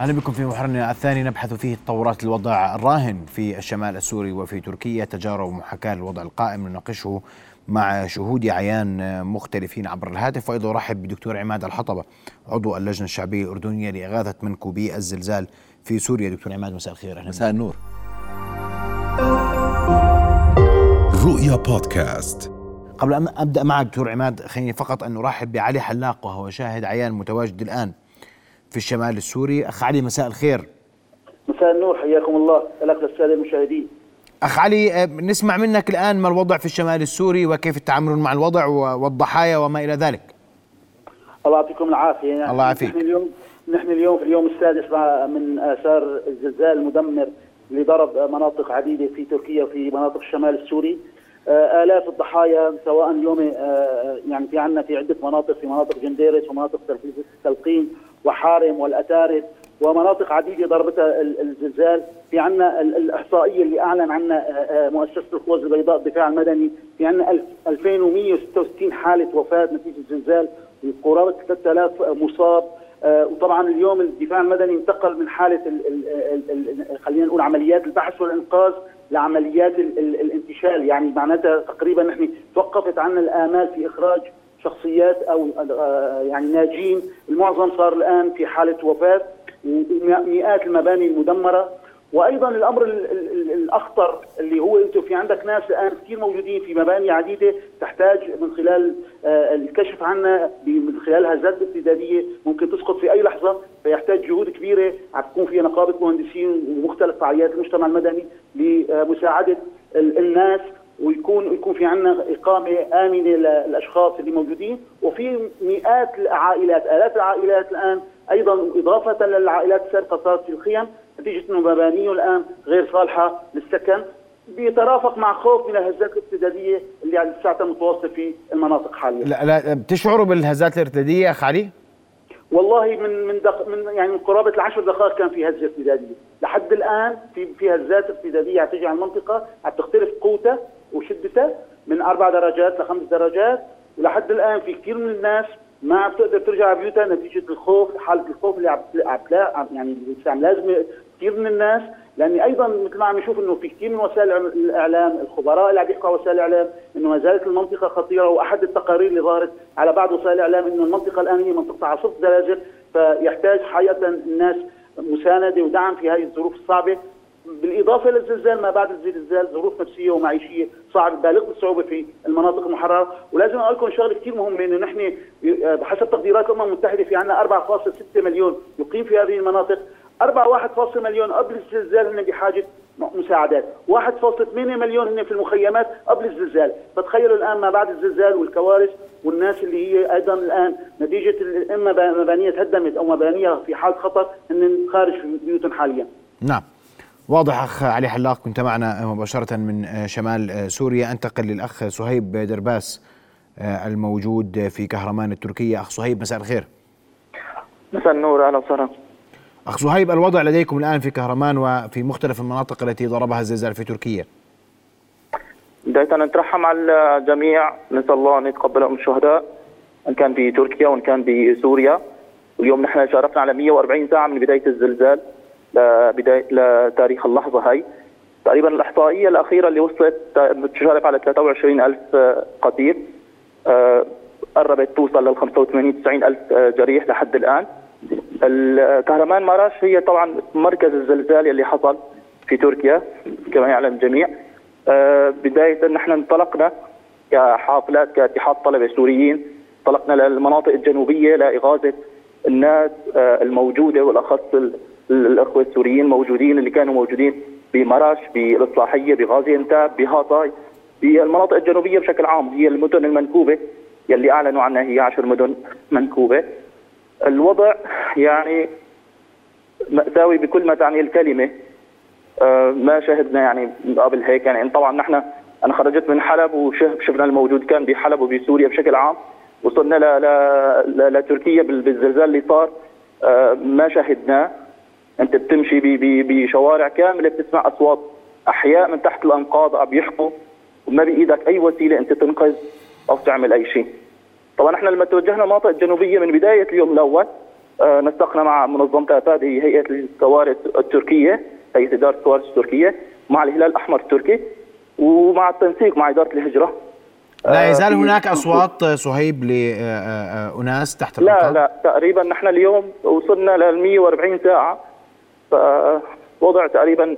أهلا بكم في محورنا الثاني. نبحث فيه تطورات الوضع الراهن في الشمال السوري وفي تركيا. تجارب ومحاكاة الوضع القائم نناقشه مع شهود عيان مختلفين عبر الهاتف. وأيضا أرحب بدكتور عماد الحطبة عضو اللجنة الشعبية الأردنية لإغاثة منكوبي الزلزال في سوريا. دكتور عماد مساء الخير. أهلا مساء النور. رؤيا بودكاست. قبل أن أبدأ معك دكتور عماد خليني فقط أن أرحب بعلي حلاق وهو شاهد عيان متواجد الآن في الشمال السوري. أخ علي مساء الخير. مساء النور حياكم الله. لك للسادة المشاهدين. أخ علي آه، نسمع منك الآن ما الوضع في الشمال السوري وكيف التعامل مع الوضع والضحايا وما إلى ذلك. الله يعطيكم العافية. يعني الله يعافيك. نحن اليوم نحن اليوم في اليوم السادس من آثار الزلزال المدمر اللي ضرب مناطق عديدة في تركيا وفي مناطق الشمال السوري. آه، آلاف الضحايا سواء اليوم آه، يعني في عندنا في عدة مناطق في مناطق جنديرس ومناطق تلقين وحارم والأتارب ومناطق عديدة ضربتها الزلزال. في عندنا الإحصائية اللي أعلن عنها آه، مؤسسة القوات البيضاء الدفاع المدني. في عندنا 2166 حالة وفاة نتيجة الزلزال وقرابة 3000 مصاب. وطبعا اليوم الدفاع المدني انتقل من حالة خلينا نقول عمليات البحث والإنقاذ لعمليات الانتشال. يعني معناتها تقريبا نحن توقفت عنا الآمال في إخراج شخصيات أو آه، يعني ناجين. المعظم صار الآن في حالة وفاة مئات المباني المدمرة. وأيضا الأمر الأخطر اللي هو أنتم في عندك ناس الآن كثير موجودين في مباني عديدة تحتاج من خلال آه، الكشف عنها من خلال هزات ابتدائيه ممكن تسقط في أي لحظة. فيحتاج جهود كبيرة تكون فيها نقابة مهندسين ومختلف فعاليات المجتمع المدني لمساعدة الناس ويكون يكون في عندنا إقامة آمنة للأشخاص اللي موجودين. وفي مئات العائلات آلاف العائلات الآن أيضا إضافة للعائلات السابقة صارت في الخيم نتيجة إنه مبانيه الآن غير صالحة للسكن بيترافق مع خوف من الهزات الارتدادية اللي على الساعة متواصله في المناطق حاليا. لا لا بتشعروا بالهزات الارتدادية اخ علي؟ والله من من دق من يعني من قرابة العشر دقائق كان في هزة ارتدادية، لحد الآن في في هزات ارتدادية عم تجي على المنطقة عم تختلف قوتها. وشدتها من أربع درجات لخمس درجات ولحد الآن في كثير من الناس ما عم تقدر ترجع بيوتها نتيجة الخوف حالة الخوف اللي عم يعني عم لازم كثير من الناس لأني أيضا مثل ما عم نشوف إنه في كثير من وسائل الإعلام الخبراء اللي عم يحكوا على وسائل الإعلام إنه ما زالت المنطقة خطيرة وأحد التقارير اللي ظهرت على بعض وسائل الإعلام إنه المنطقة الآن هي منطقة عاصفه زلازل فيحتاج حقيقة الناس مساندة ودعم في هذه الظروف الصعبة. بالإضافة للزلزال ما بعد الزلزال ظروف نفسية ومعيشية صعبة بالغه الصعوبه في المناطق المحررة. ولازم أقول لكم شغلة كثير مهمة إنه نحن بحسب تقديرات الأمم المتحدة في عندنا 4.6 مليون يقيم في هذه المناطق. 4 1.5 مليون قبل الزلزال هن بحاجة مساعدات. 1.8 مليون هن في المخيمات قبل الزلزال. فتخيلوا الآن ما بعد الزلزال والكوارث والناس اللي هي أيضا الآن نتيجة إما مبانية تهدمت أو مبانية في حال خطر هن خارج بيوتهم حاليا. نعم. واضح أخ علي حلاق كنت معنا مباشرة من شمال سوريا. أنتقل للأخ صهيب درباس الموجود في كهرمان التركية. أخ صهيب مساء الخير. مساء النور أهلا وسهلا. أخ صهيب الوضع لديكم الآن في كهرمان وفي مختلف المناطق التي ضربها الزلزال في تركيا؟ بداية نترحم على الجميع. نسأل الله أن يتقبلهم الشهداء إن كان في تركيا وإن كان بسوريا واليوم نحن شارفنا على 140 ساعة من بداية الزلزال. لبداية لتاريخ اللحظة هاي. تقريبا الإحصائية الأخيرة اللي وصلت تشارف على 23 ألف قتيل آه، قربت توصل لل 85 90 ألف جريح لحد الآن. كهرمان ماراش هي طبعا مركز الزلزال اللي حصل في تركيا كما يعلم الجميع. آه، بداية نحن انطلقنا كحافلات كاتحاد طلبة سوريين انطلقنا للمناطق الجنوبية لإغاثة الناس آه، الموجودة والأخص الأخوة السوريين موجودين اللي كانوا موجودين بمراش بالإصلاحية بغازي أنتاب بهاطاي بالمناطق الجنوبية بشكل عام. هي المدن المنكوبة يلي أعلنوا عنها هي عشر مدن منكوبة. الوضع يعني مأساوي بكل ما تعني الكلمة. آه، ما شهدنا يعني قبل هيك. يعني طبعا نحن أنا خرجت من حلب وشفنا الموجود كان بحلب وبسوريا بشكل عام. وصلنا ل ل لتركيا بالزلزال اللي صار آه، ما شاهدناه. أنت بتمشي بشوارع كاملة بتسمع أصوات أحياء من تحت الأنقاض عم يحكوا وما بإيدك أي وسيلة أنت تنقذ أو تعمل أي شيء. طبعا إحنا لما توجهنا المناطق الجنوبية من بداية اليوم الأول آه، نسقنا مع منظمة افاد هي هيئة الكوارث التركية هيئة إدارة الكوارث التركيه مع الهلال الأحمر التركي ومع التنسيق مع إدارة الهجرة. لا يزال هناك أصوات صهيب لاناس تحت لا لا تقريبا نحن اليوم وصلنا لل 140 ساعة فوضع تقريبا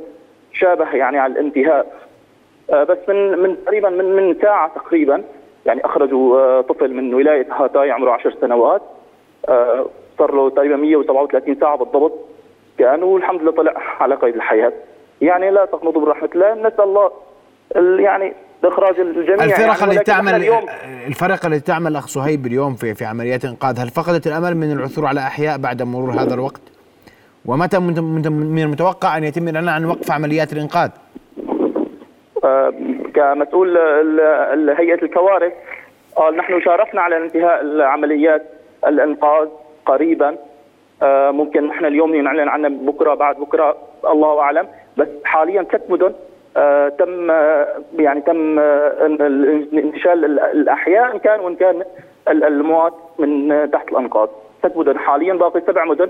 شابه يعني على الانتهاء. بس من من تقريبا من من ساعة تقريبا يعني أخرجوا طفل من ولاية هاتاي عمره 10 سنوات صار له تقريبا 137 ساعة بالضبط. كان والحمد لله طلع على قيد الحياة. يعني لا تقنطوا من رحمه الله نسأل الله يعني اخراج الجميع الفرق يعني اللي تعمل اليوم الفرق اللي تعمل أخ صهيب اليوم في في عمليات إنقاذ هل فقدت الأمل من العثور على أحياء بعد مرور هذا الوقت؟ ومتى من المتوقع أن يتم الاعلان عن وقف عمليات الإنقاذ؟ آه كمسؤول هيئة الكوارث آه نحن شارفنا على انتهاء عمليات الإنقاذ قريبا آه ممكن نحن اليوم نعلن عنها بكرة بعد بكرة الله أعلم بس حاليا ست مدن آه تم آه يعني تم آه انتشال الأحياء إن كان وإن كان الاموات من تحت الأنقاض. ست مدن. حاليا باقي سبع مدن.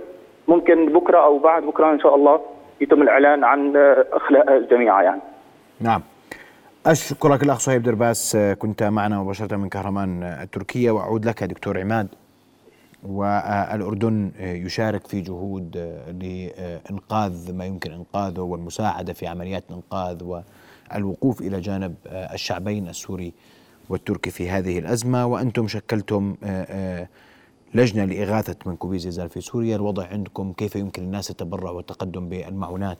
ممكن بكرة أو بعد بكرة إن شاء الله يتم الإعلان عن إخلاء الجميع يعني. نعم. أشكرك الأخ صهيب درباس كنت معنا مباشرة من كهرمان التركيه وأعود لك دكتور عماد. والأردن يشارك في جهود لإنقاذ ما يمكن إنقاذه والمساعدة في عمليات الإنقاذ والوقوف إلى جانب الشعبين السوري والتركي في هذه الأزمة. وأنتم شكلتم لجنة لإغاثة منكوبي زلزال في سوريا. الوضع عندكم كيف يمكن الناس التبرع والتقدم بالمعونات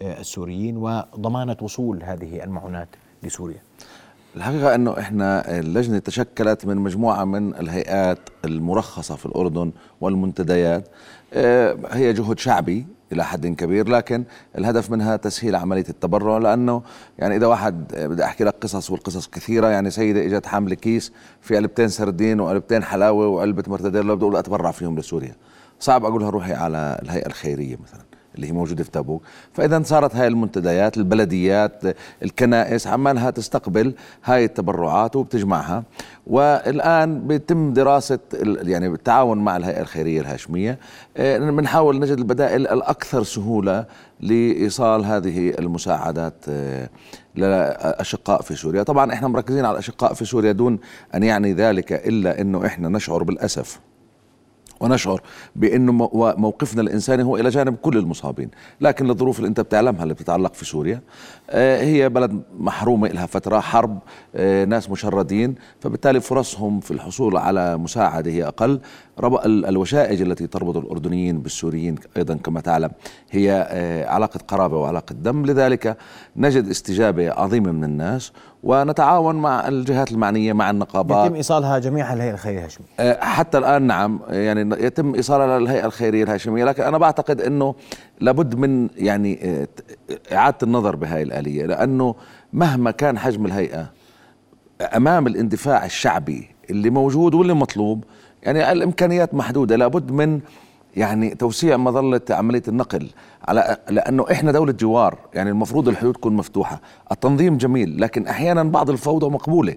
للسوريين؟ وضمانة وصول هذه المعونات لسوريا. الحقيقة أنه إحنا اللجنة تشكلت من مجموعة من الهيئات المرخصة في الأردن والمنتديات. هي جهد شعبي إلى حد كبير لكن الهدف منها تسهيل عملية التبرع لأنه يعني إذا واحد بدي أحكي لك قصص والقصص كثيرة. يعني سيدة إجت حاملة كيس في علبتين سردين وعلبتين حلاوة وعلبة مرتديلا بدي أقول أتبرع فيهم لسوريا. صعب أقولها روحي على الهيئة الخيرية مثلا. اللي هي موجودة في تبوك فإذا صارت هاي المنتديات البلديات الكنائس عمالها تستقبل هاي التبرعات وبتجمعها. والآن بيتم دراسة يعني بالتعاون مع الهيئة الخيرية الهاشمية. بنحاول نجد البدائل الأكثر سهولة لإيصال هذه المساعدات للاشقاء في سوريا. طبعا إحنا مركزين على الاشقاء في سوريا دون أن يعني ذلك إلا إنه إحنا نشعر بالأسف. ونشعر بأنه موقفنا الإنساني هو إلى جانب كل المصابين، لكن الظروف اللي أنت بتعلمها اللي بتتعلق في سوريا هي بلد محرومة لها فترة حرب ناس مشردين، فبالتالي فرصهم في الحصول على مساعدة هي أقل، الوشائج التي تربط الأردنيين بالسوريين أيضا كما تعلم هي علاقة قرابة وعلاقة دم، لذلك نجد استجابة عظيمة من الناس ونتعاون مع الجهات المعنية مع النقابات. يتم إيصالها جميعا للهيئه الخيرية الهاشمية. حتى الآن نعم. يعني يتم ايصالها للهيئه الخيرية الهاشمية. لكن أنا بعتقد إنه لابد من يعني إعادة النظر بهاي الآلية. لأنه مهما كان حجم الهيئة أمام الاندفاع الشعبي اللي موجود واللي مطلوب يعني الإمكانيات محدودة. لابد من يعني توسيع مظله عملية النقل على لأنه إحنا دولة جوار يعني المفروض الحدود تكون مفتوحة. التنظيم جميل لكن أحيانا بعض الفوضى مقبولة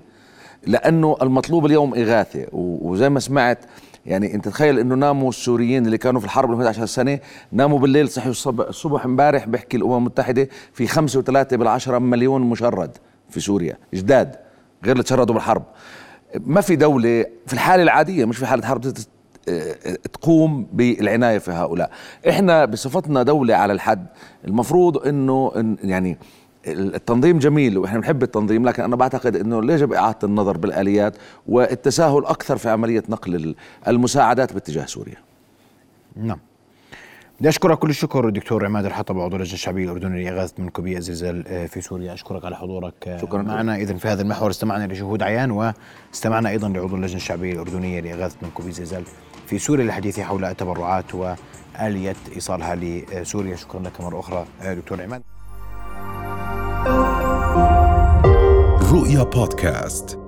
لأنه المطلوب اليوم إغاثة. وزي ما سمعت يعني أنت تخيل إنه ناموا السوريين اللي كانوا في الحرب ال 11 سنة ناموا بالليل صحوا الصبح امبارح بيحكي الأمم المتحدة في خمسة وثلاثة بالعشرة مليون مشرد في سوريا جداد غير اللي تشردوا بالحرب. ما في دولة في الحالة العادية مش في حالة حرب تقوم بالعناية في هؤلاء إحنا بصفتنا دولة على الحد المفروض إنه يعني التنظيم جميل وإحنا بنحب التنظيم لكن أنا بعتقد إنه يجب إعادة النظر بالآليات والتساهل أكثر في عملية نقل المساعدات باتجاه سوريا. نعم. بدي اشكرك كل الشكر دكتور عماد الحطب عضو اللجنة الشعبية الاردنيه لإغاثة منكوبيه الزلزال في سوريا. أشكرك على حضورك. شكرا معنا اذا في هذا المحور استمعنا لشهود عيان واستمعنا أيضا لعضو اللجنة الشعبية الأردنية لإغاثة منكوبيه الزلزال في سوريا للحديث حول التبرعات وآلية إيصالها لسوريا. شكرا لك مرة أخرى دكتور عماد. رؤيا بودكاست.